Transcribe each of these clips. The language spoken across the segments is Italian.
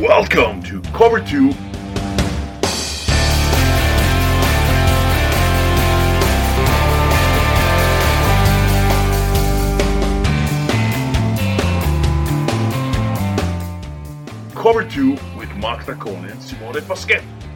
Welcome to Cover 2 Cover 2 with Mark Taccone and Simone Paschetti.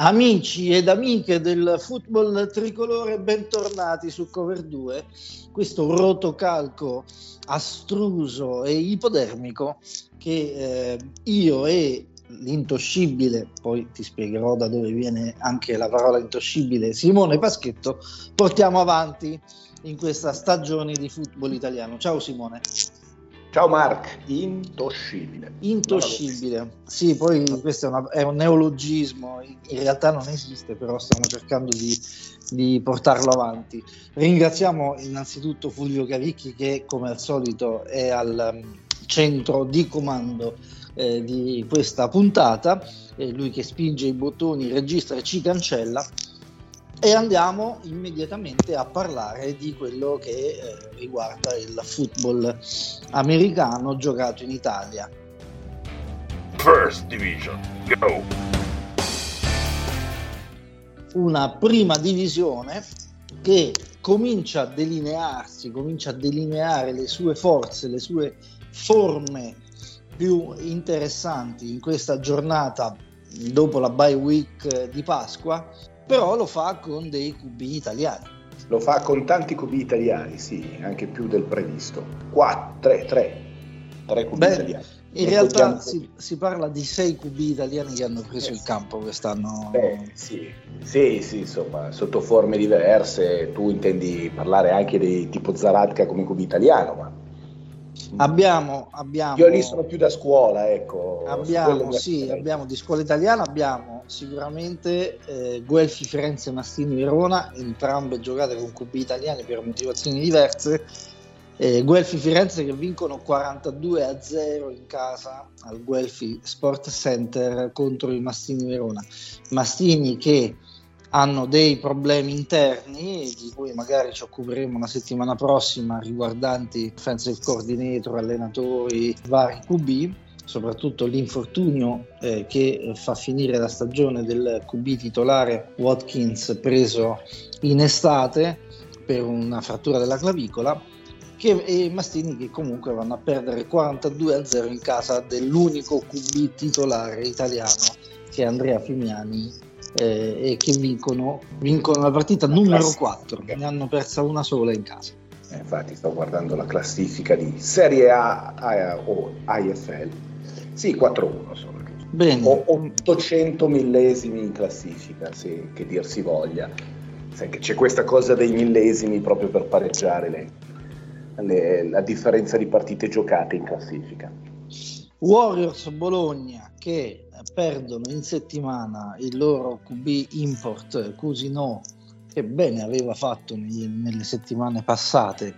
Amici ed amiche del football tricolore, bentornati su Cover 2. Questo rotocalco astruso e ipodermico che eh, io e l'intoscibile, poi ti spiegherò da dove viene anche la parola intoscibile, Simone Paschetto, portiamo avanti in questa stagione di football italiano. Ciao Simone. Ciao Mark, intoscibile. Intoscibile, sì, poi questo è, una, è, un neologismo, in realtà non esiste, però stiamo cercando di, di, portarlo avanti. Ringraziamo innanzitutto Fulvio Cavicchi che come al solito è al um, centro di comando eh, di questa puntata, è lui che spinge i bottoni, registra e ci cancella e andiamo immediatamente a parlare di quello che eh, riguarda il football americano giocato in Italia. First Division, go! Una prima divisione che comincia a delinearsi, comincia a delineare le sue forze, le sue forme più interessanti in questa giornata dopo la bye week di Pasqua però lo fa con dei QB italiani. Lo fa con tanti QB italiani, sì, anche più del previsto. 4, 3, 3, 3 QB Beh, italiani. In non realtà si, si, parla di 6 QB italiani che hanno preso eh, il campo quest'anno. Beh, sì. sì, sì, insomma, sotto forme diverse. Tu intendi parlare anche di tipo Zaratka come QB italiano, ma Abbiamo, abbiamo, Io lì sono più da scuola, ecco. Abbiamo, sì, abbiamo di scuola italiana, abbiamo sicuramente eh, Guelfi, Firenze, Mastini, Verona, entrambe giocate con QB italiani per motivazioni diverse. Eh, Guelfi Firenze che vincono 42 a 0 in casa al Guelfi Sport Center contro i Mastini Verona. Mastini che hanno dei problemi interni di cui magari ci occuperemo la settimana prossima riguardanti offensive coordinator, allenatori, vari QB soprattutto l'infortunio eh, che fa finire la stagione del QB titolare Watkins preso in estate per una frattura della clavicola che, e Mastini che comunque vanno a perdere 42 a 0 in casa dell'unico QB titolare italiano che è Andrea Fimiani eh, e che vincono, vincono la partita numero 4, ne hanno persa una sola in casa. Eh, infatti sto guardando la classifica di Serie A o IFL. Sì, 4-1 sono. Bene. O 800 millesimi in classifica, sì, che dir si voglia. Sai che c'è questa cosa dei millesimi proprio per pareggiare le, le, la differenza di partite giocate in classifica. Warriors Bologna che perdono in settimana il loro QB import Cusino che bene aveva fatto negli, nelle settimane passate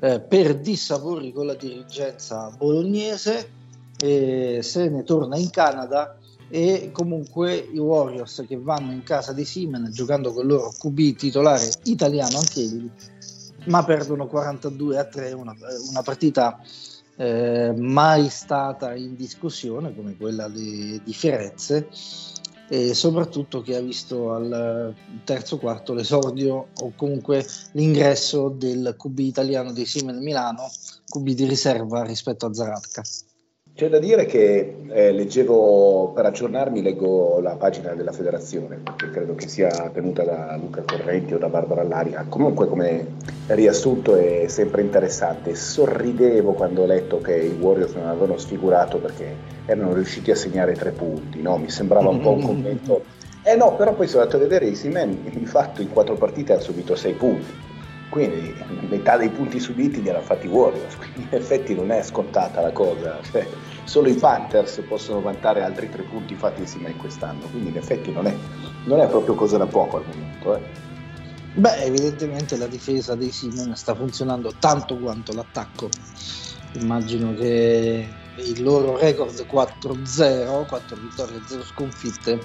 eh, per dissapori con la dirigenza bolognese e se ne torna in Canada e comunque i Warriors che vanno in casa di Simen giocando con il loro QB titolare italiano anche egli ma perdono 42 a 3 una, una partita eh, mai stata in discussione come quella di, di Firenze e soprattutto che ha visto al terzo quarto l'esordio o comunque l'ingresso del QB italiano di Simen Milano, QB di riserva rispetto a Zaratka. C'è da dire che eh, leggevo, per aggiornarmi, leggo la pagina della federazione, che credo che sia tenuta da Luca Correnti o da Barbara Allaria. Comunque come riassunto è sempre interessante. Sorridevo quando ho letto che i Warriors non avevano sfigurato perché erano riusciti a segnare tre punti, no? Mi sembrava un po' un commento... Eh no, però poi sono andato a vedere, Simen di fatto in quattro partite ha subito sei punti quindi metà dei punti subiti li hanno fatti Warriors, quindi in effetti non è scontata la cosa, cioè, solo i Panthers possono vantare altri tre punti fatti insieme in quest'anno, quindi in effetti non è, non è proprio cosa da poco al momento. Eh. Beh, evidentemente la difesa dei Simon sta funzionando tanto quanto l'attacco. Immagino che il loro record 4-0, 4 vittorie e 0 sconfitte,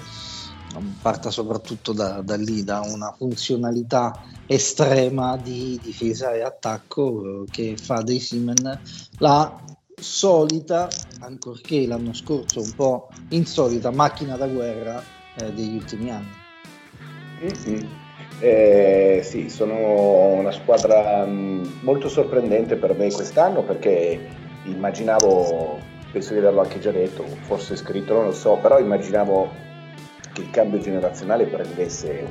parta soprattutto da, da, lì, da una funzionalità estrema di difesa e attacco eh, che fa dei Siemens la solita, ancorché l'anno scorso un po' insolita, macchina da guerra eh, degli ultimi anni. Mm-hmm. Eh, sì, sono una squadra mm, molto sorprendente per me quest'anno perché immaginavo, penso di averlo anche già detto, forse scritto, non lo so, però immaginavo che il cambio generazionale prendesse,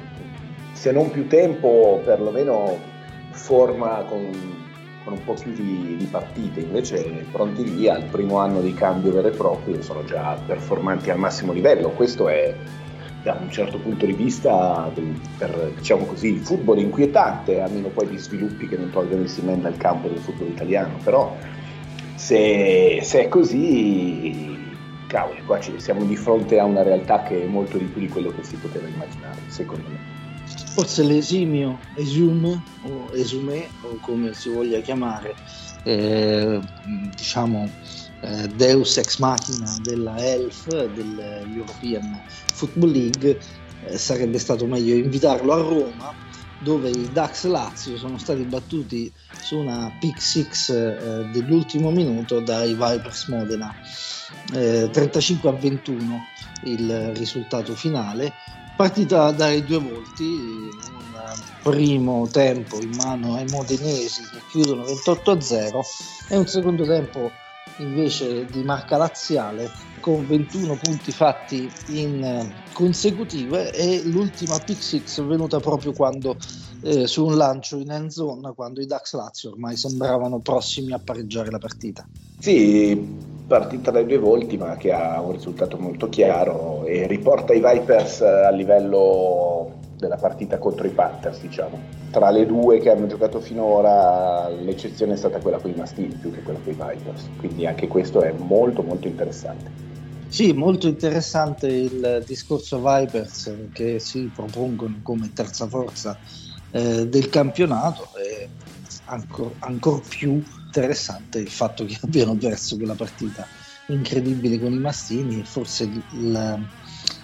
se non più tempo, perlomeno forma con, con un po' più di, di, partite. Invece pronti via al primo anno di cambio vero e proprio sono già performanti al massimo livello. Questo è da un certo punto di vista per diciamo così, il football inquietante, a meno poi di sviluppi che non tolgono il cimento dal campo del football italiano, però se, se è così cavoli, qua siamo di fronte a una realtà che è molto di più di quello che si poteva immaginare, secondo me. Forse l'esimio Esume o Esume o come si voglia chiamare, eh, diciamo eh, Deus ex machina della ELF, dell'European Football League, eh, sarebbe stato meglio invitarlo a Roma dove i Dax Lazio sono stati battuti su una pick 6 eh, dell'ultimo minuto dai Vipers Modena eh, 35 a 21 il risultato finale partita dare due volti un primo tempo in mano ai modenesi che chiudono 28 a 0 e un secondo tempo invece di marca laziale con 21 punti fatti in consecutive e l'ultima pick 6 venuta proprio quando eh, su un lancio in end zone quando i Dax Lazio ormai sembravano prossimi a pareggiare la partita. Sì, partita dai due volti ma che ha un risultato molto chiaro e riporta i Vipers a livello della partita contro i Panthers, diciamo. Tra le due che hanno giocato finora, l'eccezione è stata quella con i Mastini più che quella con i Vipers, quindi anche questo è molto molto interessante. Sì, molto interessante il discorso Vipers che si propongono come terza forza eh, del campionato e ancora ancor più interessante il fatto che abbiano perso quella partita incredibile con i Mastini e forse il,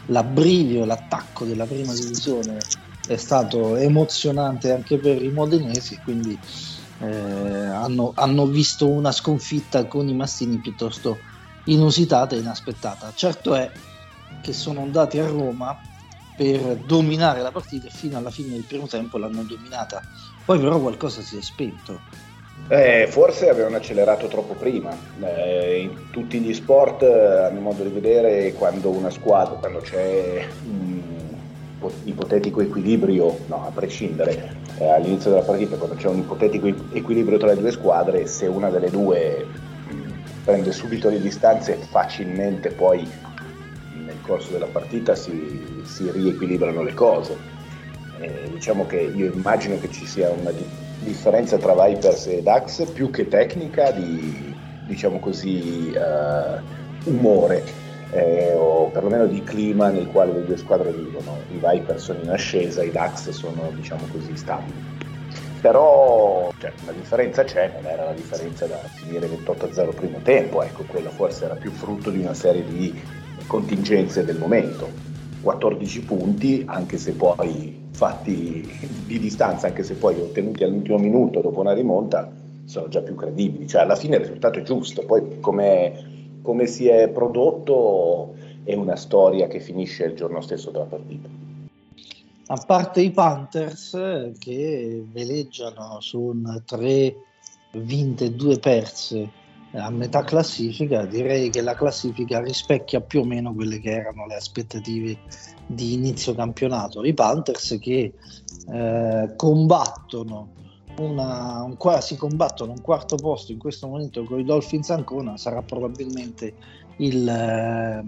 l'abbrivio, l'attacco della prima divisione è stato emozionante anche per i modenesi quindi eh, hanno, hanno, visto una sconfitta con i Mastini piuttosto inusitata e inaspettata certo è che sono andati a Roma per dominare la partita fino alla fine del primo tempo l'hanno dominata. Poi però qualcosa si è spento. Eh, forse avevano accelerato troppo prima. Eh, in tutti gli sport, a mio modo di vedere, quando una squadra, quando c'è un ipotetico equilibrio, no, a prescindere, eh, all'inizio della partita, quando c'è un ipotetico equilibrio tra le due squadre, se una delle due prende subito le distanze, facilmente poi corso della partita si, si riequilibrano le cose. Eh, diciamo che io immagino che ci sia una di- differenza tra Vipers e Dax più che tecnica di diciamo così uh, umore eh, o perlomeno di clima nel quale le due squadre vivono. I Vipers sono in ascesa, i Dax sono diciamo così stabili. Però cioè, la differenza c'è, non era la differenza da finire 28-0 primo tempo, ecco, quella forse era più frutto di una serie di contingenze del momento. 14 punti, anche se poi fatti di distanza, anche se poi ottenuti all'ultimo minuto dopo una rimonta, sono già più credibili. Cioè alla fine il risultato è giusto, poi come si è prodotto è una storia che finisce il giorno stesso della partita. A parte i Panthers che veleggiano su un 3 vinte e 2 perse a metà classifica, direi che la classifica rispecchia più o meno quelle che erano le aspettative di inizio campionato. I Panthers che eh, combattono una, un, quasi combattono un quarto posto in questo momento con i Dolphins Ancona sarà probabilmente il, eh,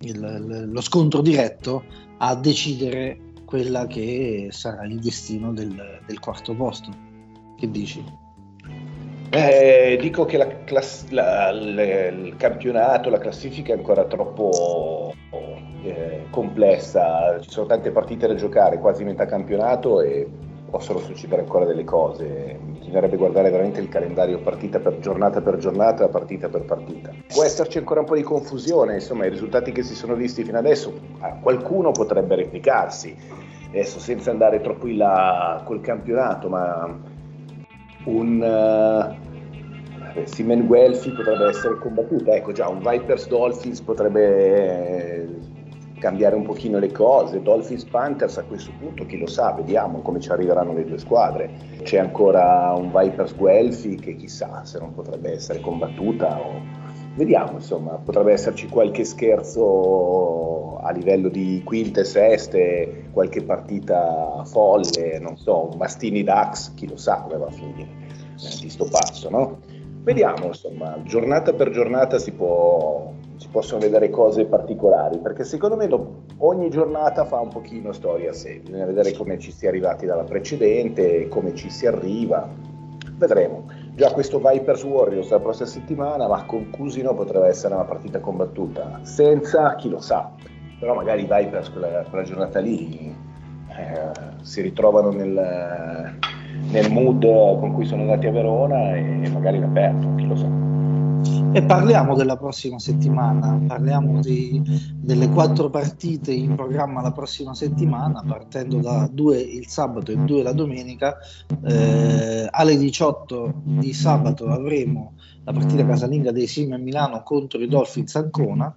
il, lo scontro diretto a decidere quella che sarà il destino del, del quarto posto. Che dici? Eh, dico che la class- la, le, il campionato, la classifica è ancora troppo eh, complessa, ci sono tante partite da giocare, quasi metà campionato e possono succedere ancora delle cose. Bisognerebbe guardare veramente il calendario partita per giornata per giornata, partita per partita. Può esserci ancora un po' di confusione, insomma, i risultati che si sono visti fino adesso, qualcuno potrebbe replicarsi. Adesso senza andare troppo in là col campionato, ma un uh, Simen Guelfi potrebbe essere combattuta. Ecco già, un Vipers Dolphins potrebbe cambiare un pochino le cose. Dolphins Panthers a questo punto, chi lo sa, vediamo come ci arriveranno le due squadre. C'è ancora un Vipers Guelfi che chissà se non potrebbe essere combattuta o... Vediamo, insomma, potrebbe esserci qualche scherzo a livello di quinte, seste, qualche partita folle, non so, un Mastini Dax, chi lo sa come va a finire eh, di sto passo, no? Vediamo, insomma, giornata per giornata si può, si possono vedere cose particolari, perché secondo me ogni giornata fa un pochino storia a sé, bisogna vedere come ci si è arrivati dalla precedente, come ci si arriva, vedremo. Già questo Vipers Warriors la prossima settimana, ma con Cusino potrebbe essere una partita combattuta, senza chi lo sa, però magari i Vipers quella, quella giornata lì eh, si ritrovano nel, nel mood con cui sono andati a Verona e magari la perdono, chi lo sa. E parliamo della prossima settimana, parliamo di, delle quattro partite in programma la prossima settimana, partendo da due il sabato e due la domenica. Eh, alle 18 di sabato avremo la partita casalinga dei Sim a Milano contro i Dolphins Ancona.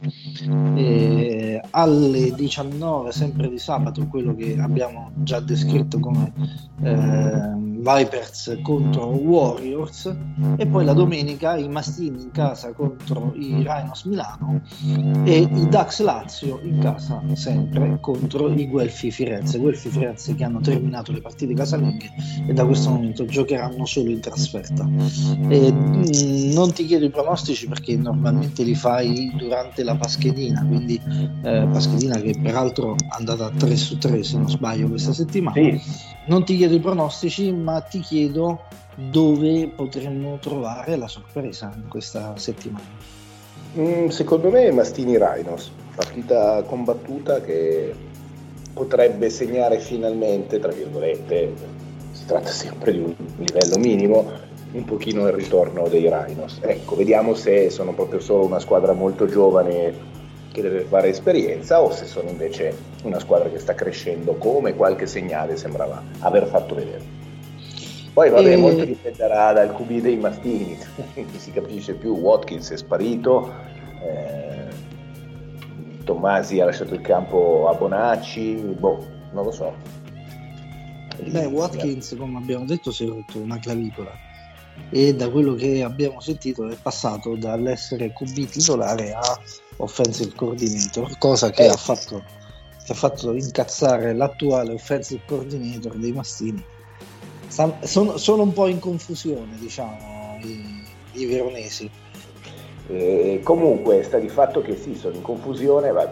E alle 19, sempre di sabato, quello che abbiamo già descritto come eh, Vipers contro Warriors. E poi la domenica i Mastini in casa contro i Rhinos Milano e i Dax Lazio in casa sempre contro i Guelfi Firenze. Guelfi Firenze che hanno terminato le partite casalinghe e da questo momento giocheranno solo in trasferta. E, mh, non ti chiedo i pronostici perché normalmente li fai durante la Paschedina, quindi eh, Paschedina che peraltro è andata a 3 su 3 se non sbaglio questa settimana. Sì. Non ti chiedo i pronostici, ma ti chiedo dove potremmo trovare la sorpresa in questa settimana. Mm, secondo me Mastini Rhinos, partita combattuta che potrebbe segnare finalmente, tra virgolette, si tratta sempre di un livello minimo, un pochino il ritorno dei Rhinos. Ecco, vediamo se sono proprio solo una squadra molto giovane che deve fare esperienza o se sono invece una squadra che sta crescendo come qualche segnale sembrava aver fatto vedere. Poi vabbè, e... molto dipenderà dal QB dei Mastini, non si capisce più, Watkins è sparito, eh, Tommasi ha lasciato il campo a Bonacci, boh, non lo so. Beh, Watkins, come abbiamo detto, si è rotto una clavicola e da quello che abbiamo sentito è passato dall'essere QB titolare a offensive coordinator, cosa che, ha, fatto, che ha fatto incazzare l'attuale offensive coordinator dei Mastini. Sono, sono un po' in confusione, diciamo, i, i veronesi. Eh, comunque sta di fatto che sì, sono in confusione, ma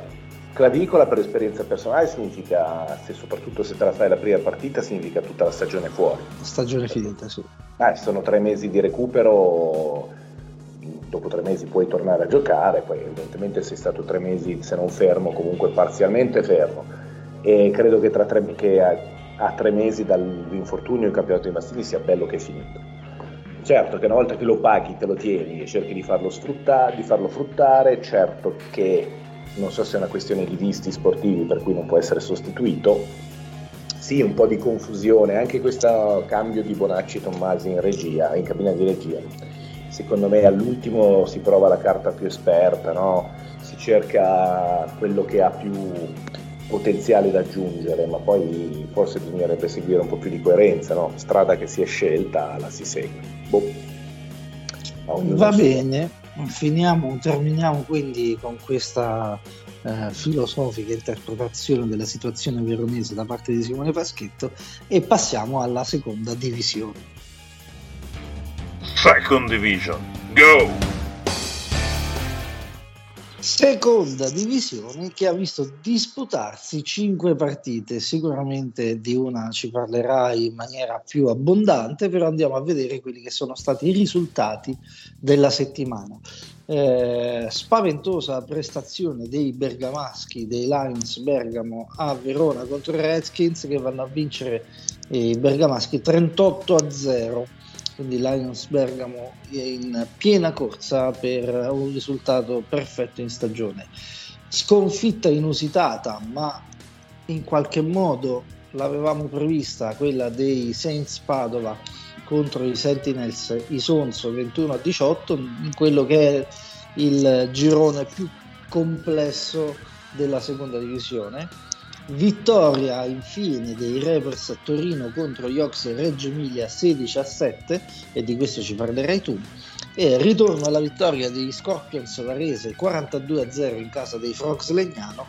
clavicola per esperienza personale significa, se soprattutto se te la fai la prima partita, significa tutta la stagione fuori. Stagione finita, sì. Ah, sono tre mesi di recupero, dopo tre mesi puoi tornare a giocare, poi evidentemente sei stato tre mesi, se non fermo, comunque parzialmente fermo. E credo che, tre, che a, tre mesi dall'infortunio il campionato di Mastini sia bello che è finito. Certo che una volta che lo paghi te lo tieni e cerchi di farlo, sfruttare, di farlo fruttare, certo che non so se è una questione di visti sportivi per cui non può essere sostituito. Sì, un po' di confusione, anche questo cambio di Bonacci Tommasi in regia, in cabina di regia. Secondo me all'ultimo si prova la carta più esperta, no? si cerca quello che ha più potenziale da aggiungere, ma poi forse bisognerebbe seguire un po' più di coerenza, no? strada che si è scelta la si segue. Boh. Va bene, finiamo, terminiamo quindi con questa eh, filosofica interpretazione della situazione veronese da parte di Simone Paschetto e passiamo alla seconda divisione. Second Division, go! Seconda divisione che ha visto disputarsi cinque partite, sicuramente di una ci parlerai in maniera più abbondante, però andiamo a vedere quelli che sono stati i risultati della settimana. Eh, spaventosa prestazione dei bergamaschi, dei Lions Bergamo a Verona contro i Redskins che vanno a vincere i bergamaschi 38 a 0 quindi Lions Bergamo è in piena corsa per un risultato perfetto in stagione. Sconfitta inusitata, ma in qualche modo l'avevamo prevista, quella dei Saints Padova contro i Sentinels Isonzo 21 a 18, in quello che è il girone più complesso della seconda divisione Vittoria infine dei Rebels a Torino contro gli Ox Reggio Emilia 16 a 7 e di questo ci parlerai tu. E ritorno alla vittoria degli Scorpions Varese 42 a 0 in casa dei Frogs Legnano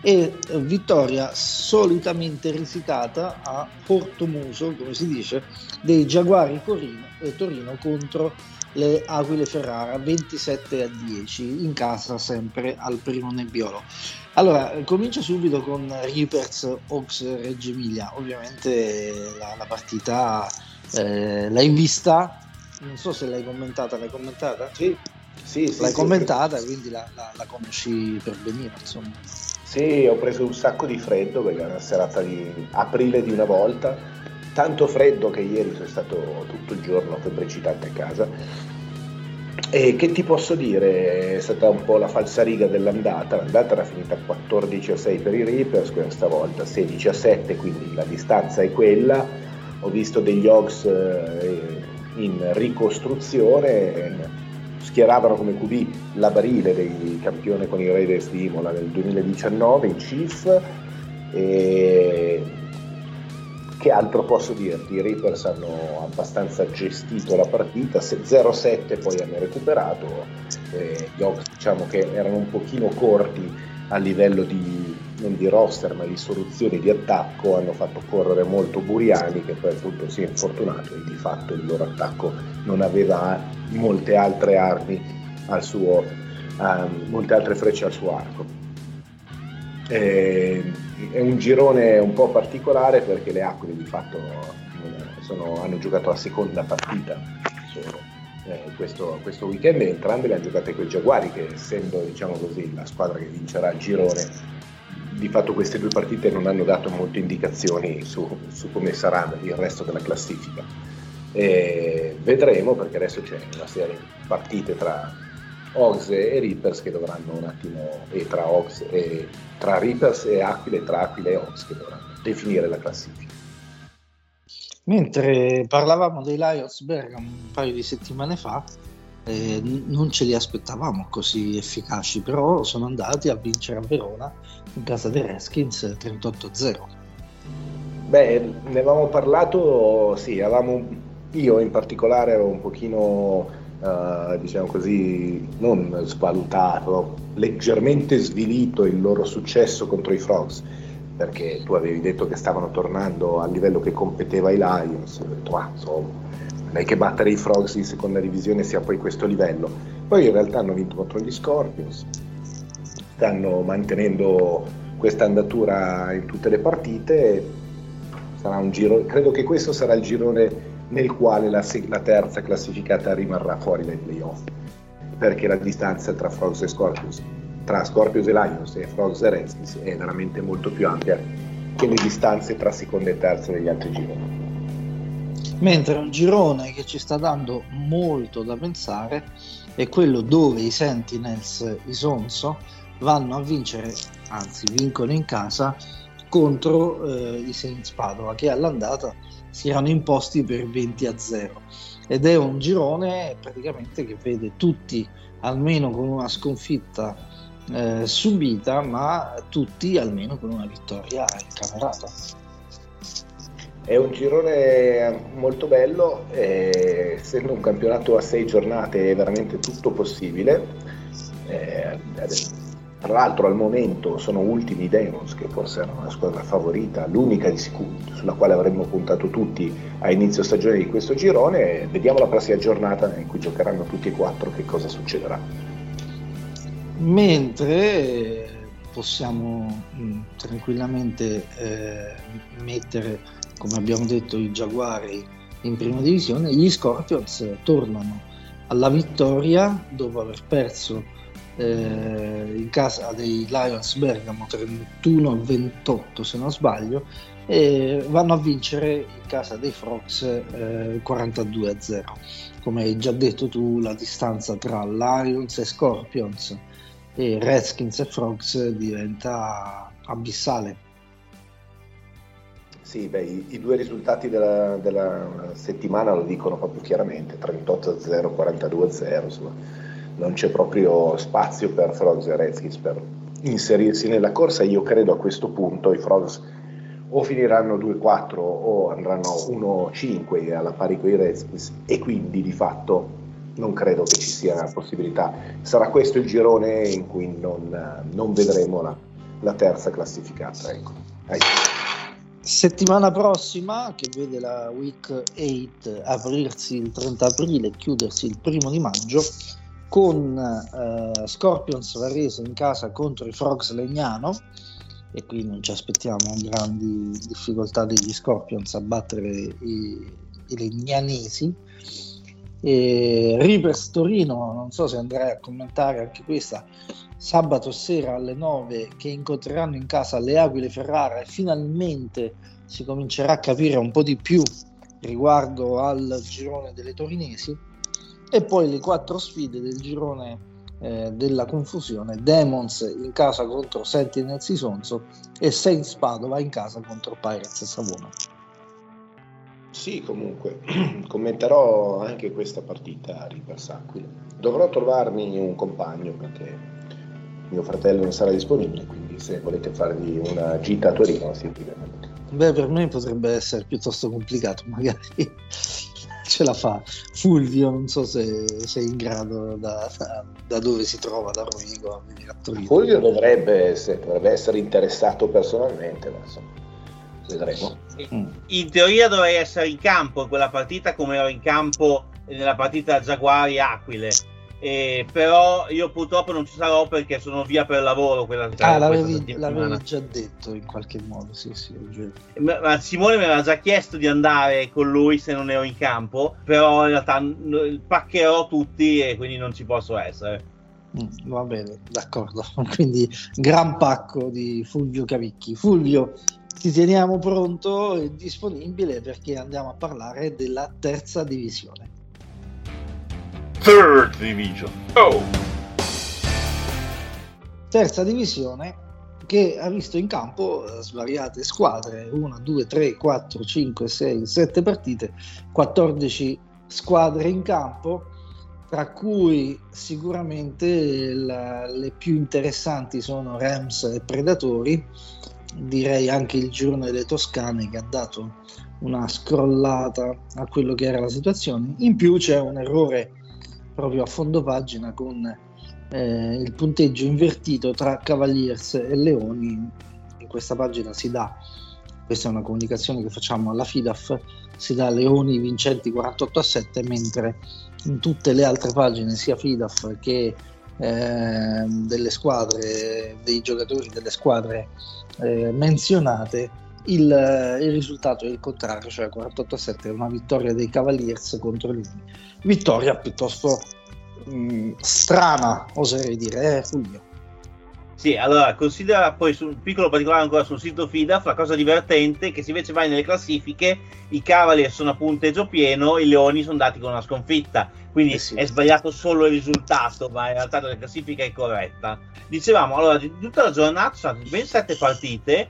e vittoria solitamente risicata a Portomuso, come si dice, dei Giaguari Corino, eh, Torino contro le Aquile Ferrara 27 a 10 in casa sempre al primo nebbiolo. Allora, comincio subito con Reapers Oaks Reggio Emilia. Ovviamente la, la partita eh, l'hai vista, non so se l'hai commentata, l'hai commentata? Sì, sì, sì L'hai sì, commentata, sì. quindi la, la, la, conosci per benino, insomma. Sì, ho preso un sacco di freddo perché è una serata di aprile di una volta, tanto freddo che ieri sono stato tutto il giorno febbricitante a casa e che ti posso dire? È stata un po' la falsariga dell'andata. L'andata era finita 14 a 6 per i Reapers, questa volta 16 a 7, quindi la distanza è quella. Ho visto degli Hogs eh, in ricostruzione, schieravano come QB la Barile dei campione con i Raiders di Imola nel 2019 in Chief. Che altro posso dirti? I Reapers hanno abbastanza gestito la partita, 0-7 poi hanno recuperato, eh, gli Hawks diciamo che erano un pochino corti a livello di, non di roster ma di soluzioni di attacco, hanno fatto correre molto Buriani che poi appunto si è infortunato e di fatto il loro attacco non aveva molte altre armi al suo, um, molte altre frecce al suo arco. Eh, è un girone un po' particolare perché le Aquile di fatto sono, hanno giocato la seconda partita solo, eh, questo, questo, weekend e entrambe le hanno giocate con i Giaguari che essendo diciamo così, la squadra che vincerà il girone di fatto queste due partite non hanno dato molte indicazioni su, su come sarà il resto della classifica. E vedremo perché adesso c'è una serie di partite tra Ox e Reapers che dovranno un attimo, e tra, Ox e, tra Reapers e Aquile, tra Aquile e Ox che dovranno definire la classifica. Mentre parlavamo dei Lions Bergamo un paio di settimane fa, eh, non ce li aspettavamo così efficaci, però sono andati a vincere a Verona in casa dei Redskins 38-0. Beh, ne avevamo parlato, sì, avevamo, io in particolare ero un pochino uh, diciamo così, non svalutato, leggermente svilito il loro successo contro i Frogs, perché tu avevi detto che stavano tornando al livello che competeva i Lions, ho detto, ah, insomma, non è che battere i Frogs in seconda divisione sia poi questo livello. Poi in realtà hanno vinto contro gli Scorpions, stanno mantenendo questa andatura in tutte le partite, sarà un giro, credo che questo sarà il girone nel quale la, la, terza classificata rimarrà fuori dai playoff, perché la distanza tra Frogs e Scorpions, tra Scorpions e Lions e Frogs e Redskins è veramente molto più ampia che le distanze tra seconda e terza degli altri gironi. Mentre un girone che ci sta dando molto da pensare è quello dove i Sentinels, i Sonso, vanno a vincere, anzi vincono in casa contro eh, i Saints Padova che all'andata si erano imposti per 20 a 0 ed è un girone praticamente che vede tutti almeno con una sconfitta eh, subita ma tutti almeno con una vittoria incamerata È un girone molto bello, essendo un campionato a sei giornate è veramente tutto possibile. Eh, tra l'altro al momento sono ultimi i Demons, che forse erano la squadra favorita, l'unica di sicuro sulla quale avremmo puntato tutti a inizio stagione di questo girone. Vediamo la prossima giornata in cui giocheranno tutti e quattro che cosa succederà. Mentre possiamo mm, tranquillamente eh, mettere, come abbiamo detto, i Jaguari in prima divisione, gli Scorpions tornano alla vittoria dopo aver perso eh, in casa dei Lions Bergamo 31-28 se non sbaglio e vanno a vincere in casa dei Frogs eh, 42-0 come hai già detto tu la distanza tra Lions e Scorpions e Redskins e Frogs diventa abissale. Sì, beh, i, i, due risultati della, della, settimana lo dicono proprio chiaramente, 38-0, 42-0, insomma non c'è proprio spazio per Frogs e Redskins per inserirsi nella corsa. Io credo a questo punto i Frogs o finiranno 2-4 o andranno 1-5 alla pari con i Redskins e quindi di fatto non credo che ci sia una possibilità. Sarà questo il girone in cui non, non vedremo la, la, terza classificata. Ecco. Settimana prossima, che vede la week 8 aprirsi il 30 aprile e chiudersi il primo di maggio, con eh, Scorpions Varese in casa contro i Frogs Legnano e qui non ci aspettiamo grandi difficoltà degli Scorpions a battere i, i legnanesi e Rivers Torino non so se andrai a commentare anche questa sabato sera alle 9 che incontreranno in casa le Aquile Ferrara e finalmente si comincerà a capire un po' di più riguardo al girone delle torinesi e poi le quattro sfide del girone eh, della confusione. Demons in casa contro Sentinels Isonzo e Saints Padova in casa contro Pirates Savona. Sì comunque commenterò anche questa partita a Rivers Aquila dovrò trovarmi un compagno perché mio fratello non sarà disponibile quindi se volete farvi una gita a Torino benvenuti beh per me potrebbe essere piuttosto complicato magari ce la fa. Fulvio, non so se sei in grado da, da, dove si trova, da Rovigo a venire a Torino. Fulvio dovrebbe essere, dovrebbe essere interessato personalmente, ma insomma, vedremo. In teoria dovrei essere in campo in quella partita come ero in campo nella partita Giaguari Aquile eh, però io purtroppo non ci sarò perché sono via per lavoro quella ah, l'avevi, l'avevi già detto in qualche modo sì, sì, ma, ma Simone mi aveva già chiesto di andare con lui se non ero in campo però in realtà paccherò tutti e quindi non ci posso essere. Mm, va bene d'accordo. Quindi gran pacco di Fulvio Cavicchi. Fulvio ti teniamo pronto e disponibile perché andiamo a parlare della terza divisione Third Division. Oh! Terza divisione che ha visto in campo eh, svariate squadre, 1, 2, 3, 4, 5, 6, 7 partite, 14 squadre in campo, tra cui sicuramente la, le più interessanti sono Rams e Predatori, direi anche il girone delle Toscane che ha dato una scrollata a quello che era la situazione. In più c'è un errore proprio a fondo pagina con eh, il punteggio invertito tra Cavaliers e Leoni. In questa pagina si dà, questa è una comunicazione che facciamo alla FIDAF, si dà Leoni vincenti 48 a 7, mentre in tutte le altre pagine, sia FIDAF che eh, delle squadre, dei giocatori delle squadre eh, menzionate, il, il, risultato è il contrario, cioè 48 a 7 è una vittoria dei Cavaliers contro l'Uni. Vittoria piuttosto mh, mm, strana, oserei dire, eh, Fulvio. Sì, allora considera poi su un piccolo particolare ancora sul sito FIDAF, la cosa divertente che se invece vai nelle classifiche i Cavaliers sono a punteggio pieno, i Leoni sono dati con una sconfitta, quindi eh sì. è sbagliato solo il risultato, ma in realtà la classifica è corretta. Dicevamo, allora, di tutta la giornata sono ben sette partite,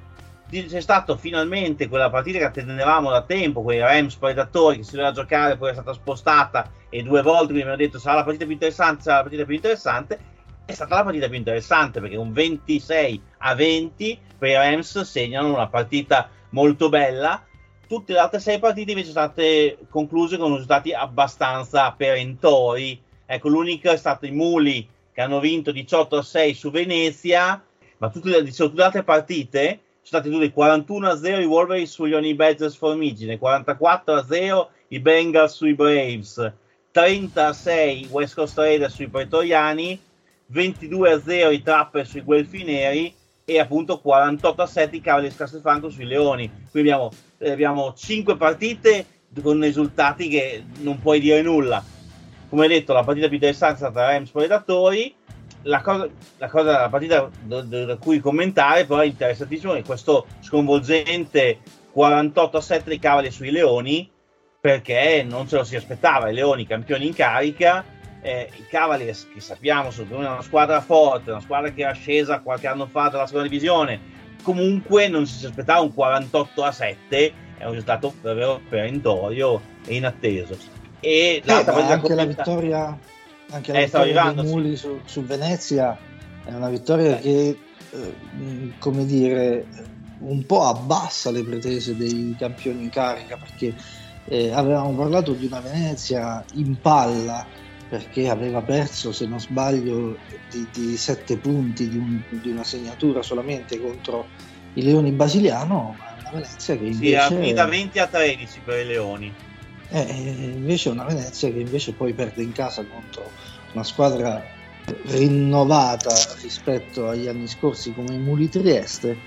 c'è stata finalmente quella partita che attendevamo da tempo, quei Rams Predatori che si doveva giocare, poi è stata spostata e due volte quindi abbiamo detto sarà la partita più interessante, sarà la partita più interessante. È stata la partita più interessante perché un 26 a 20 per i Rams segnano una partita molto bella tutte le altre sei partite invece sono state concluse con risultati abbastanza perentori. Ecco, l'unica è stato i Muli che hanno vinto 18 a 6 su Venezia, ma tutte le, tutte le altre partite sono state tutte 41 a 0 i Wolverines sugli Oni Badgers Formigine, 44 a 0 i Bengals sui Braves, 30 a 6 West Coast Raiders sui Pretoriani, 22 a 0 i Trapper sui Guelfi Neri e appunto 48 a 7 i Cavaliers Castelfranco sui Leoni. Quindi abbiamo, eh, abbiamo 5 partite con risultati che non puoi dire nulla. Come detto, la partita più interessante è stata Rams Predatori. La cosa, la, cosa, la partita da, da cui commentare però è interessantissimo è questo sconvolgente 48 a 7 dei Cavaliers sui Leoni perché non ce lo si aspettava. I Leoni campioni in carica eh, i Cavaliers, che sappiamo, sono una squadra forte, una squadra che era scesa qualche anno fa dalla seconda divisione, comunque non si aspettava un 48 a 7, è un risultato davvero perentorio e inatteso. E eh, anche la vittoria, anche la eh, vittoria dei Muli su, su, Venezia è una vittoria eh. che, eh, come dire, un po' abbassa le pretese dei campioni in carica perché eh, avevamo parlato di una Venezia in palla perché aveva perso, se non sbaglio, di, di sette punti di, un, di, una segnatura solamente contro i Leoni Basiliano, ma una Venezia che invece... Sì, ha finita 20 a 13 per i Leoni. Eh, invece una Venezia che invece poi perde in casa contro una squadra rinnovata rispetto agli anni scorsi come Muli Trieste,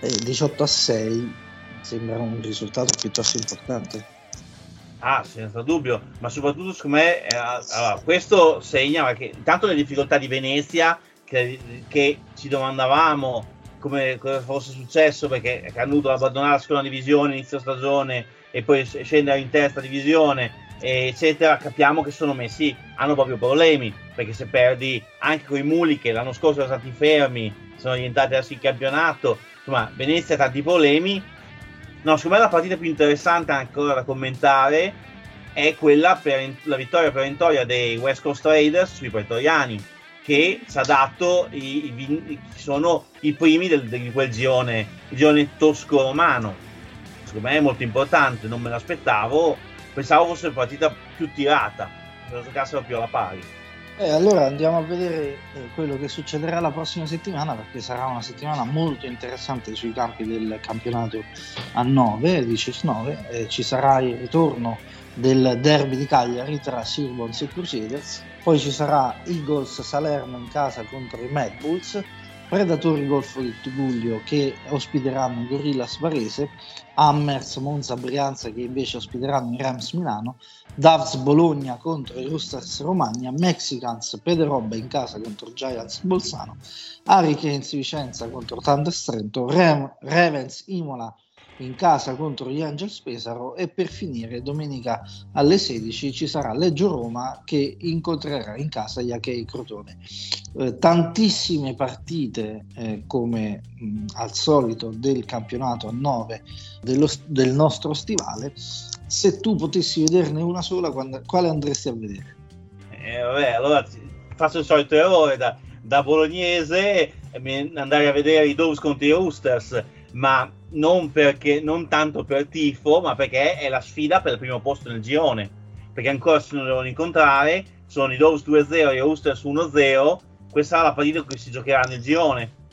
eh, 18 a 6 sembra un risultato piuttosto importante. Ah, senza dubbio, ma soprattutto secondo me eh, allora, questo segna che intanto le difficoltà di Venezia che, che ci domandavamo come cosa fosse successo perché è dovuto abbandonare la seconda divisione inizio stagione e poi scendere in terza divisione eccetera capiamo che sono messi hanno proprio problemi perché se perdi anche con i muli che l'anno scorso erano stati fermi sono diventati adesso in campionato insomma Venezia ha tanti problemi No, secondo me la partita più interessante ancora da commentare è quella per la vittoria perentoria dei West Coast Raiders sui pretoriani, che ci ha dato i, i, sono i primi del, di quel girone, il girone tosco-romano. Secondo me è molto importante, non me l'aspettavo, pensavo fosse una partita più tirata, se lo giocassero più alla pari. Eh, allora andiamo a vedere eh, quello che succederà la prossima settimana perché sarà una settimana molto interessante sui campi del campionato a 9, di CIS 9, eh, ci sarà il ritorno del derby di Cagliari tra Sirbons e Crusaders, poi ci sarà Eagles Salerno in casa contro i Mad Bulls, Predatori Golfo di Tuguglio che ospiteranno Gorillas Varese, Hammers Monza Brianza che invece ospiteranno i Rams Milano, Davs Bologna contro i Roosters Romagna, Mexicans Pederobba in casa contro Giants Bolzano, Hurricanes Vicenza contro Thunder Trento, Ravens Imola in casa contro gli Angels Pesaro e per finire domenica alle 16 ci sarà Leggio Roma che incontrerà in casa gli Achei Crotone. Eh, tantissime partite eh, come mh, al solito del campionato a 9 dello, del nostro stivale. Se tu potessi vederne una sola, quando, quale andresti a vedere? Eh, vabbè, allora faccio il solito errore da, da bolognese andare a vedere i Doves contro i Roosters ma non, perché, non tanto per tifo, ma perché è la sfida per il primo posto nel girone. Perché ancora si devono incontrare, sono i Doves 2-0 e i Roosters 1-0. Questa è la partita che si giocherà nel girone.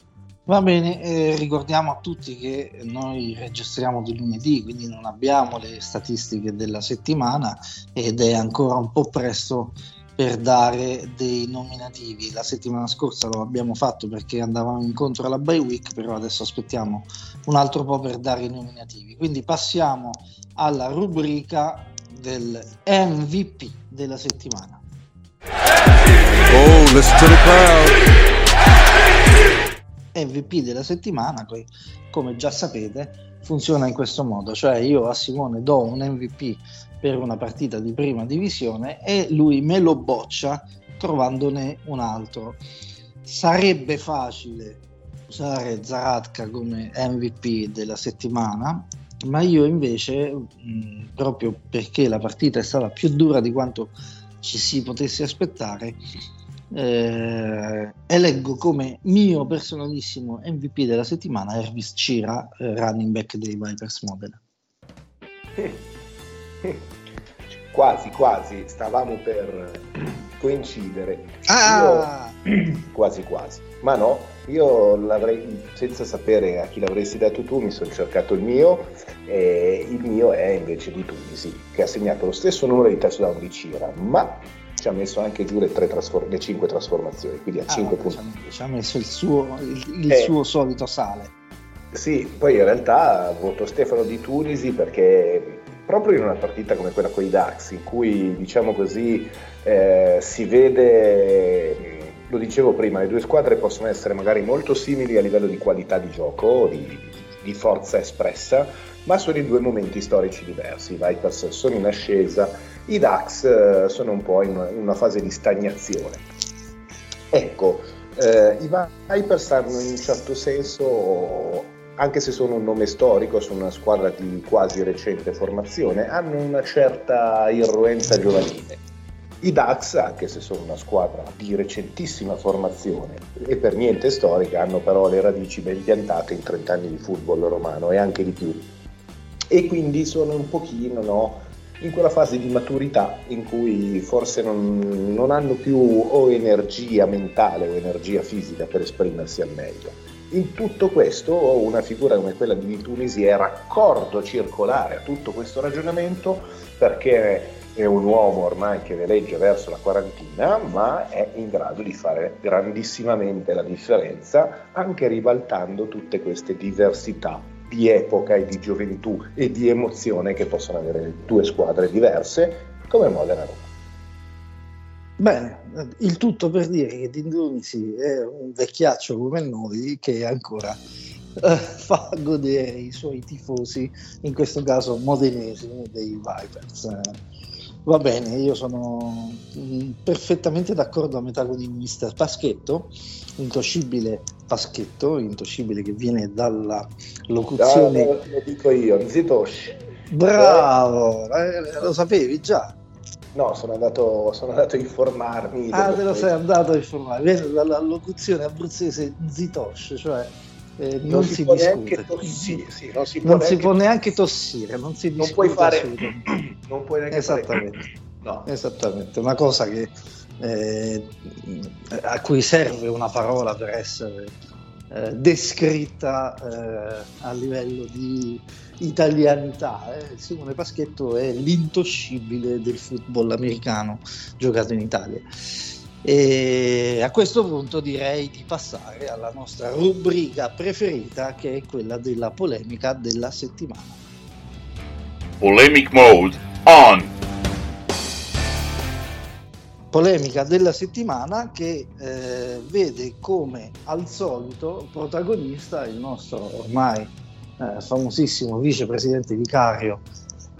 Va bene, eh, ricordiamo a tutti che noi registriamo di lunedì, quindi non abbiamo le statistiche della settimana ed è ancora un po' presto per dare dei nominativi. La settimana scorsa lo abbiamo fatto perché andavamo incontro alla bye week, però adesso aspettiamo un altro po' per dare i nominativi. Quindi passiamo alla rubrica del MVP della settimana. Oh, listen to the crowd. MVP della settimana, come già sapete, funziona in questo modo, cioè io a Simone do un MVP per una partita di prima divisione e lui me lo boccia trovandone un altro. Sarebbe facile usare Zaratka come MVP della settimana, ma io invece, mh, proprio perché la partita è stata più dura di quanto ci si potesse aspettare, eh, eleggo come mio personalissimo MVP della settimana Ervis Cira, eh, running back dei Vipers Modena. quasi, quasi, stavamo per coincidere. Ah! Io, quasi, quasi. Ma no, io l'avrei, senza sapere a chi l'avresti dato tu, mi sono cercato il mio e il mio è invece di Tunisi, che ha segnato lo stesso numero di touchdown di Cira, ma ci ha messo anche giù le, trasform- le 5 trasformazioni, quindi a Ah, 5 vabbè, punti. ci ha- messo il suo, il, il Eh. suo solito sale. Sì, poi in realtà voto Stefano di Tunisi perché proprio in una partita come quella con i Dax, in cui diciamo così eh, si vede, lo dicevo prima, le due squadre possono essere magari molto simili a livello di qualità di gioco, di, di forza espressa, ma sono in due momenti storici diversi. I Vipers sono in ascesa, i Dax eh, sono un po' in una, fase di stagnazione. Ecco, eh, i Vipers hanno in un certo senso, anche se sono un nome storico, sono una squadra di quasi recente formazione, hanno una certa irruenza giovanile. I Dax, anche se sono una squadra di recentissima formazione e per niente storica, hanno però le radici ben piantate in 30 anni di football romano e anche di più. E quindi sono un pochino no, in quella fase di maturità in cui forse non, non hanno più o energia mentale o energia fisica per esprimersi al meglio. In tutto questo una figura come quella di Tunisi è raccordo circolare a tutto questo ragionamento perché è un uomo ormai che veleggia verso la quarantina, ma è in grado di fare grandissimamente la differenza, anche ribaltando tutte queste diversità di epoca e di gioventù e di emozione che possono avere due squadre diverse come Modena Roma. Bene, il tutto per dire che Dindonisi è un vecchiaccio come noi che ancora eh, fa godere i suoi tifosi, in questo caso modenesi dei Vipers. Eh, va bene, io sono mm, perfettamente d'accordo a metà con il mister Paschetto, intoscibile Paschetto, intoscibile che viene dalla locuzione... No, lo, lo dico io, Zitosh. Bravo, eh, lo sapevi già. No, sono andato, sono andato a informarmi. Ah, te lo sei andato a informare, viene dalla locuzione abruzzese zitosh, cioè eh, non, Non si, si può discute. neanche tossire, sì, non si può non si neanche- può neanche tossire, non si Non discute puoi fare, non puoi neanche fare- Esattamente, No. esattamente, una cosa che, eh, a cui serve una parola per essere eh, descritta eh, a livello di italianità. eh. Simone Paschetto è l'intoscibile del football americano giocato in Italia. E a questo punto direi di passare alla nostra rubrica preferita che è quella della polemica della settimana. Polemic mode on. polemica della settimana che eh, vede come al solito protagonista il nostro ormai eh, famosissimo vicepresidente vicario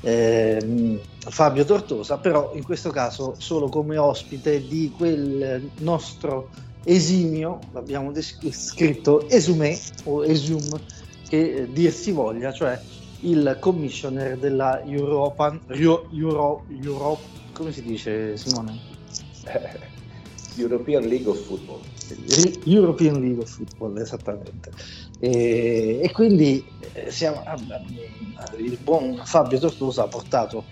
ehm, Fabio Tortosa, però in questo caso solo come ospite di quel nostro esimio, l'abbiamo descritto esumé o esum che eh, dir si voglia, cioè il commissioner della European, Euro, Euro, Euro- come si dice Simone? European League of Football. European League of Football, esattamente. E, e quindi eh, siamo- il buon Fabio Tortosa ha portato,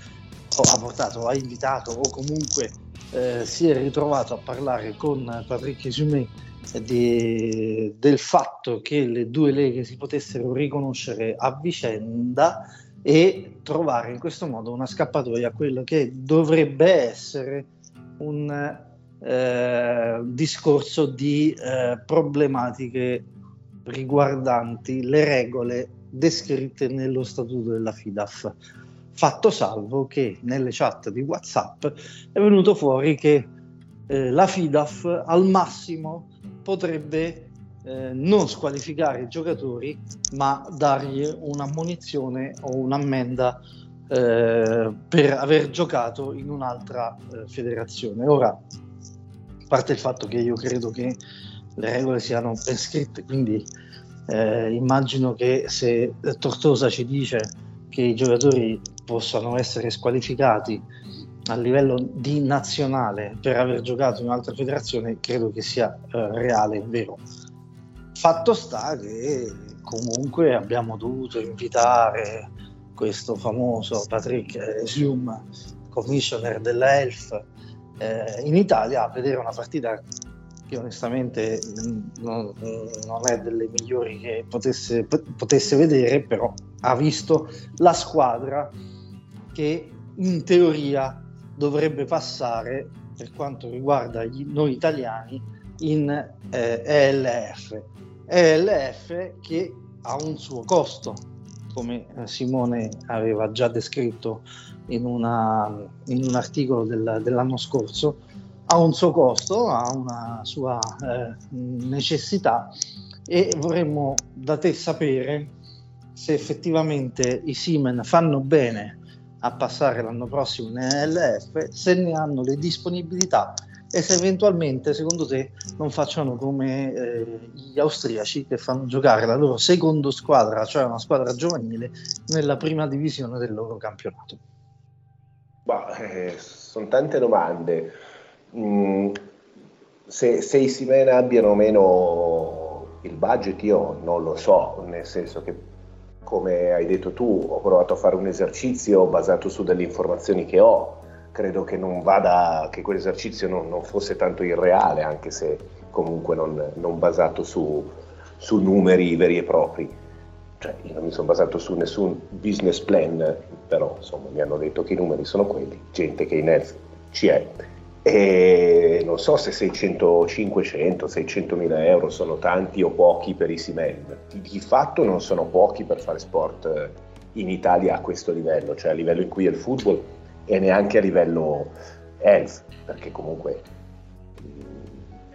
ha portato, ha invitato o comunque eh, si è ritrovato a parlare con Patrick Esumé di- del fatto che le due leghe si potessero riconoscere a vicenda e trovare in questo modo una scappatoia a quello che dovrebbe essere un eh, discorso di eh, problematiche riguardanti le regole descritte nello statuto della FIDAF. Fatto salvo che nelle chat di WhatsApp è venuto fuori che eh, la FIDAF al massimo potrebbe eh, non squalificare i giocatori, ma dargli un'ammonizione o un'ammenda eh, per aver giocato in un'altra eh, federazione. Ora, a parte il fatto che io credo che le regole siano ben scritte, quindi eh, immagino che se Tortosa ci dice che i giocatori possano essere squalificati a livello di nazionale per aver giocato in un'altra federazione, credo che sia eh, reale e vero. Fatto sta che comunque abbiamo dovuto invitare questo famoso Patrick Zoom, commissioner della ELF eh, in Italia, a vedere una partita che onestamente non, non, è delle migliori che potesse, potesse vedere, però ha visto la squadra che in teoria dovrebbe passare per quanto riguarda gli, noi italiani in eh, ELF. ELF che ha un suo costo, come eh, Simone aveva già descritto in, una, in un articolo del, dell'anno scorso, ha un suo costo, ha una sua eh, necessità e vorremmo da te sapere se effettivamente i Siemens fanno bene a passare l'anno prossimo in LF, se ne hanno le disponibilità e se eventualmente secondo te non facciano come eh, gli austriaci che fanno giocare la loro seconda squadra, cioè una squadra giovanile, nella prima divisione del loro campionato. Bah, eh, sono tante domande. Mm, se, se, i Simena abbiano meno il budget io non lo so, nel senso che come hai detto tu ho provato a fare un esercizio basato su delle informazioni che ho, credo che non vada, che quell'esercizio non, non fosse tanto irreale, anche se comunque non, non basato su, su numeri veri e propri cioè, io non mi sono basato su nessun business plan, però insomma mi hanno detto che i numeri sono quelli, gente che in ELF ci è. E non so se 600, 500, 600 mila euro sono tanti o pochi per i Simen. Di fatto non sono pochi per fare sport eh, in Italia a questo livello, cioè a livello in cui è il football e neanche a livello ELF, perché comunque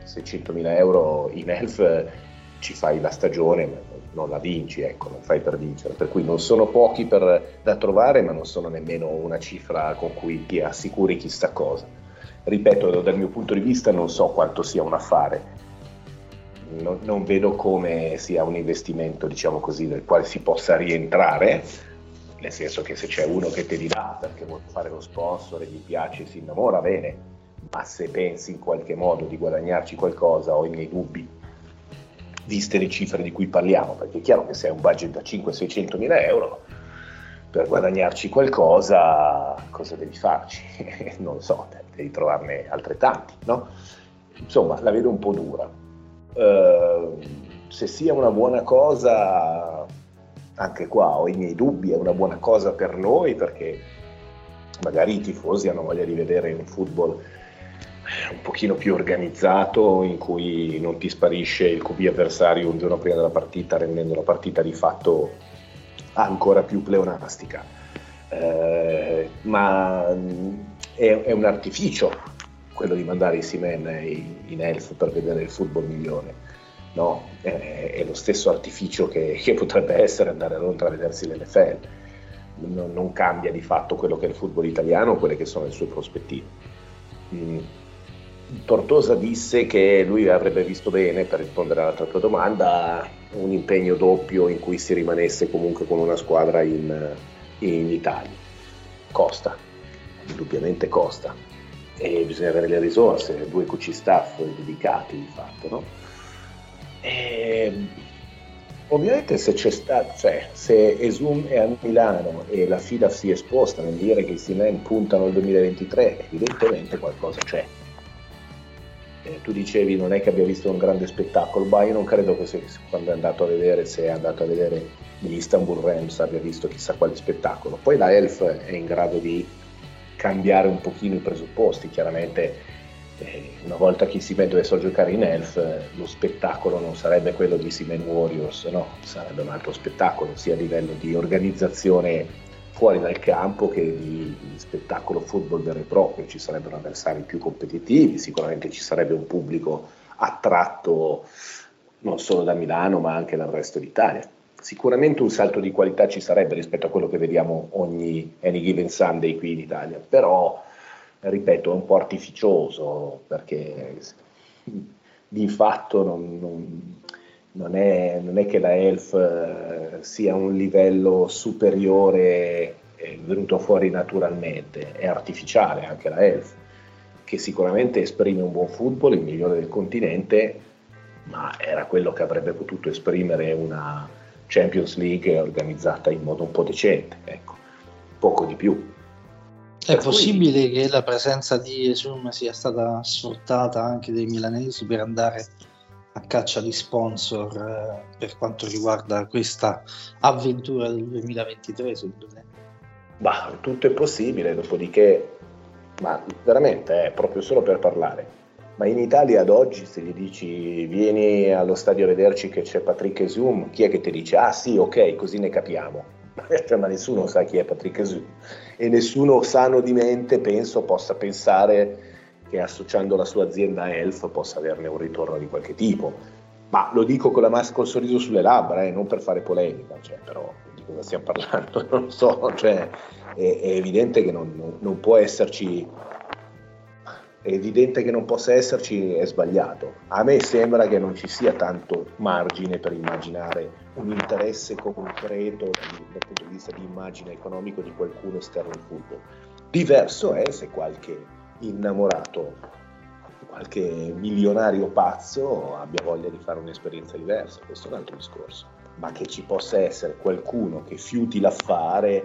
600 mila euro in ELF eh, ci fai la stagione, non la vinci, ecco, non fai per vincere. Per cui non sono pochi per, da trovare, ma non sono nemmeno una cifra con cui ti assicuri chissà cosa ripeto, dal mio punto di vista non so quanto sia un affare. Non, non vedo come sia un investimento, diciamo così, del quale si possa rientrare, nel senso che se c'è uno che te li dà perché vuole fare lo sponsor e gli piace, si innamora, bene, ma se pensi in qualche modo di guadagnarci qualcosa ho i miei dubbi, viste le cifre di cui parliamo, perché è chiaro che se hai un budget da 500-600 mila euro, per guadagnarci qualcosa, cosa devi farci? non lo so, devi trovarne altrettanti, no? Insomma, la vedo un po' dura. Uh, se sia una buona cosa, anche qua ho i miei dubbi, è una buona cosa per noi perché magari i tifosi hanno voglia di vedere un football un pochino più organizzato in cui non ti sparisce il QB avversario un giorno prima della partita rendendo la partita di fatto ancora più pleonastica. Eh, ma è, è, un artificio quello di mandare i Simen in elf per vedere il football migliore. No, è, è lo stesso artificio che, che, potrebbe essere andare a Londra a vedersi l'NFL. Non, non, cambia di fatto quello che è il football italiano, quelle che sono le sue prospettive. Mm. Tortosa disse che lui avrebbe visto bene, per rispondere alla tua domanda, un impegno doppio in cui si rimanesse comunque con una squadra in, in Italia. Costa, indubbiamente costa e bisogna avere le risorse, due coach staff dedicati di fatto. No? E, ovviamente se c'è stato, cioè se Esum è a Milano e la FIDA si è esposta nel dire che i Simen puntano al 2023, evidentemente qualcosa c'è eh, tu dicevi non è che abbia visto un grande spettacolo, ma io non credo che se, quando è andato a vedere, se è andato a vedere gli Istanbul Rams abbia visto chissà quale spettacolo. Poi la Elf è in grado di cambiare un pochino i presupposti, chiaramente eh, una volta che Simen dovesse giocare in Elf, lo spettacolo non sarebbe quello di Simen Warriors, no, sarebbe un altro spettacolo, sia a livello di organizzazione fuori dal campo che di, spettacolo football vero e proprio, ci sarebbero avversari più competitivi, sicuramente ci sarebbe un pubblico attratto non solo da Milano ma anche dal resto d'Italia. Sicuramente un salto di qualità ci sarebbe rispetto a quello che vediamo ogni any given Sunday qui in Italia, però ripeto è un po' artificioso perché di fatto non, non non è, non è che la ELF eh, sia un livello superiore venuto fuori naturalmente, è artificiale anche la ELF, che sicuramente esprime un buon football, il migliore del continente, ma era quello che avrebbe potuto esprimere una, Champions League organizzata in modo un po' decente, ecco, poco di più. È per possibile cui... che la presenza di Esum sia stata sfruttata anche dai milanesi per andare a caccia di sponsor eh, per quanto riguarda questa avventura del 2023 secondo me? Bah, tutto è possibile, dopodiché, ma veramente è proprio solo per parlare. Ma in Italia ad oggi se gli dici vieni allo stadio a vederci che c'è Patrick Esum, chi è che ti dice ah sì ok così ne capiamo? cioè, ma nessuno sa chi è Patrick Esum e nessuno sano di mente penso possa pensare che associando la sua azienda a Elf possa averne un ritorno di qualche tipo. Ma lo dico con la maschera col sorriso sulle labbra, eh, non per fare polemica, cioè, però di cosa stiamo parlando? Non so, cioè, è, è, evidente che non, non, non può esserci è evidente che non possa esserci, è sbagliato. A me sembra che non ci sia tanto margine per immaginare un interesse concreto dal punto di vista di immagine economico di qualcuno esterno al football. Diverso è se qualche innamorato, qualche milionario pazzo abbia voglia di fare un'esperienza diversa, questo è un altro discorso. Ma che ci possa essere qualcuno che fiuti l'affare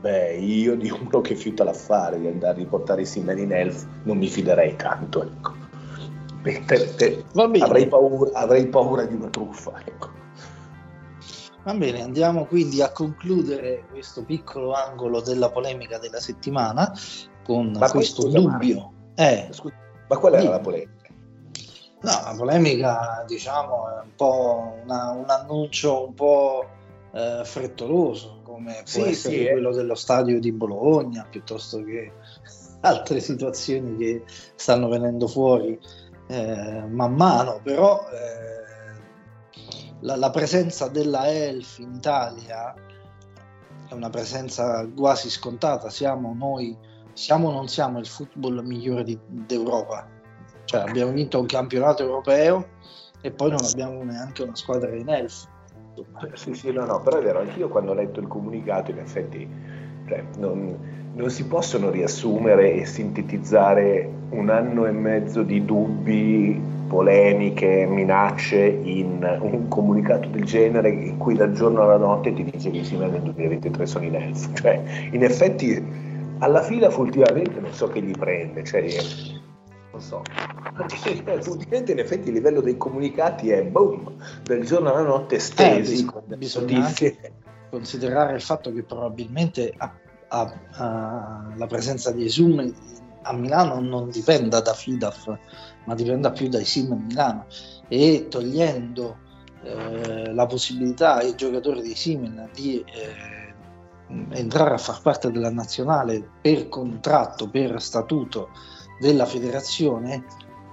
Beh, io di uno che fiuta l'affare di andare a riportare i simboli in elf non mi fiderei tanto, ecco. Te, te, avrei, paura, avrei, paura, di una truffa, ecco. Va bene, andiamo quindi a concludere questo piccolo angolo della polemica della settimana con ma questo scusa, dubbio. Eh, scusa, ma qual era la polemica? No, la polemica diciamo è un po' una, un annuncio un po' eh, frettoloso, come può sì, essere sì, quello eh. dello stadio di Bologna, piuttosto che altre situazioni che stanno venendo fuori eh, man mano, però eh, la, la, presenza della Elf in Italia è una presenza quasi scontata, siamo noi, siamo o non siamo il football migliore di, d'Europa, cioè abbiamo vinto un campionato europeo e poi non abbiamo neanche una squadra in Elf sì, sì, no, no, però è vero, anch'io quando ho letto il comunicato in effetti cioè, non, non, si possono riassumere e sintetizzare un anno e mezzo di dubbi, polemiche, minacce in un comunicato del genere in cui dal giorno alla notte ti dice che i Siemens nel 2023 sono in elf. Cioè, in effetti alla fila ultimamente non so che gli prende, cioè, non so. Ultimamente in effetti il livello dei comunicati è boom, dal giorno alla notte stesi. Eh, bisogna anche considerare il fatto che probabilmente a, a, a, la presenza di Esum a Milano non dipenda da FIDAF, ma dipenda più dai SIM a Milano e togliendo eh, la possibilità ai giocatori di Simen di eh, entrare a far parte della nazionale per contratto, per statuto della federazione,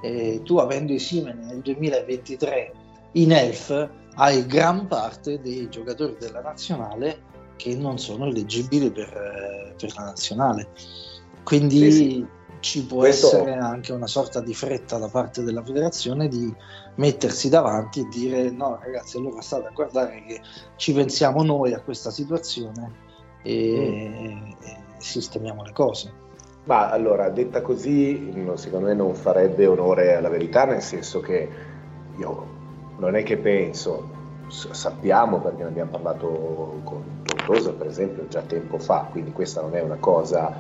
eh, tu avendo i Siemens nel 2023 in ELF hai gran parte dei giocatori della nazionale che non sono eleggibili per, eh, per la nazionale. Quindi sì, sì. ci può Questo... essere anche una sorta di fretta da parte della federazione di mettersi davanti e dire no ragazzi allora state a guardare che ci pensiamo noi a questa situazione e, mm. e sistemiamo le cose. Ma allora, detta così, secondo me non farebbe onore alla verità, nel senso che io non è che penso, sappiamo perché ne abbiamo parlato con Tortosa per esempio già tempo fa, quindi questa non è una cosa,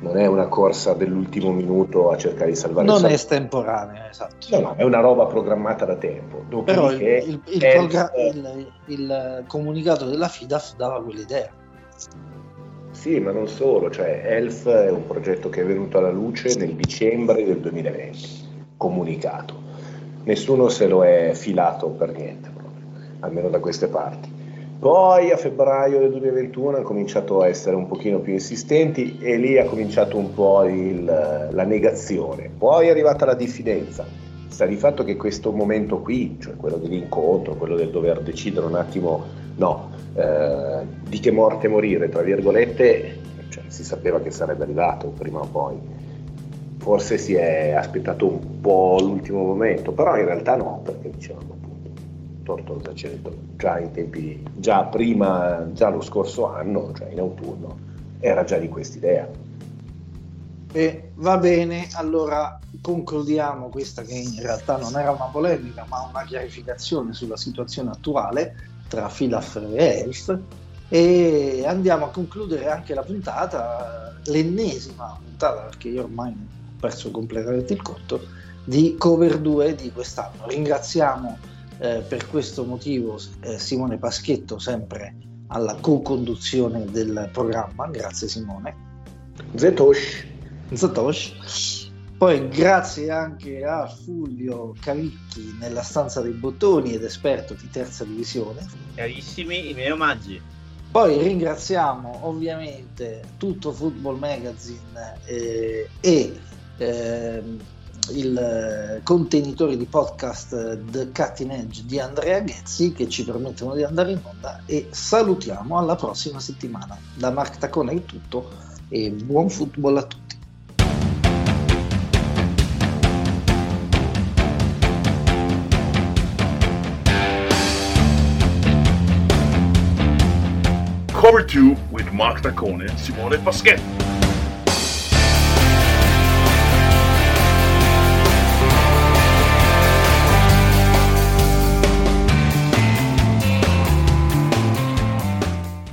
non è una corsa dell'ultimo minuto a cercare di salvare non il Non è estemporanea, esatto. No, no, è una roba programmata da tempo. Però il, il, il, progra- il comunicato della FIDAF dava quell'idea. Sì, ma non solo, cioè Elf è un progetto che è venuto alla luce nel dicembre del 2020, comunicato. Nessuno se lo è filato per niente, proprio, almeno da queste parti. Poi a febbraio del 2021 hanno cominciato a essere un pochino più insistenti e lì ha cominciato un po' il, la negazione. Poi è arrivata la diffidenza. Sta di fatto che questo momento qui, cioè quello dell'incontro, quello del dover decidere un attimo, no, eh, di che morte morire, tra virgolette, cioè, si sapeva che sarebbe arrivato prima o poi. Forse si è aspettato un po' l'ultimo momento, però in realtà no, perché dicevamo appunto, Tortosa c'è già in tempi, già prima, già lo scorso anno, cioè in autunno, era già di quest'idea. E va bene, allora concludiamo questa che in realtà non era una polemica ma una chiarificazione sulla situazione attuale tra Filaf e Elf e andiamo a concludere anche la puntata, l'ennesima puntata perché io ormai ho perso completamente il conto, di cover 2 di quest'anno. Ringraziamo eh, per questo motivo eh, Simone Paschetto sempre alla co-conduzione del programma, grazie Simone. Zetosh. Zetosh. Poi grazie anche a Fulvio Cavicchi nella stanza dei bottoni ed esperto di terza divisione. Carissimi i miei omaggi. Poi ringraziamo ovviamente tutto Football Magazine eh, e eh, il contenitore di podcast The Cutting Edge di Andrea Ghezzi che ci permettono di andare in onda e salutiamo alla prossima settimana. Da Mark Tacone è tutto e buon football a tutti. Cover 2 with Mark Taccone and Simone Paschetti.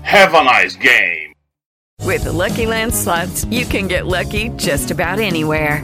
Have a nice game. With the Lucky Land slots, you can get lucky just about anywhere.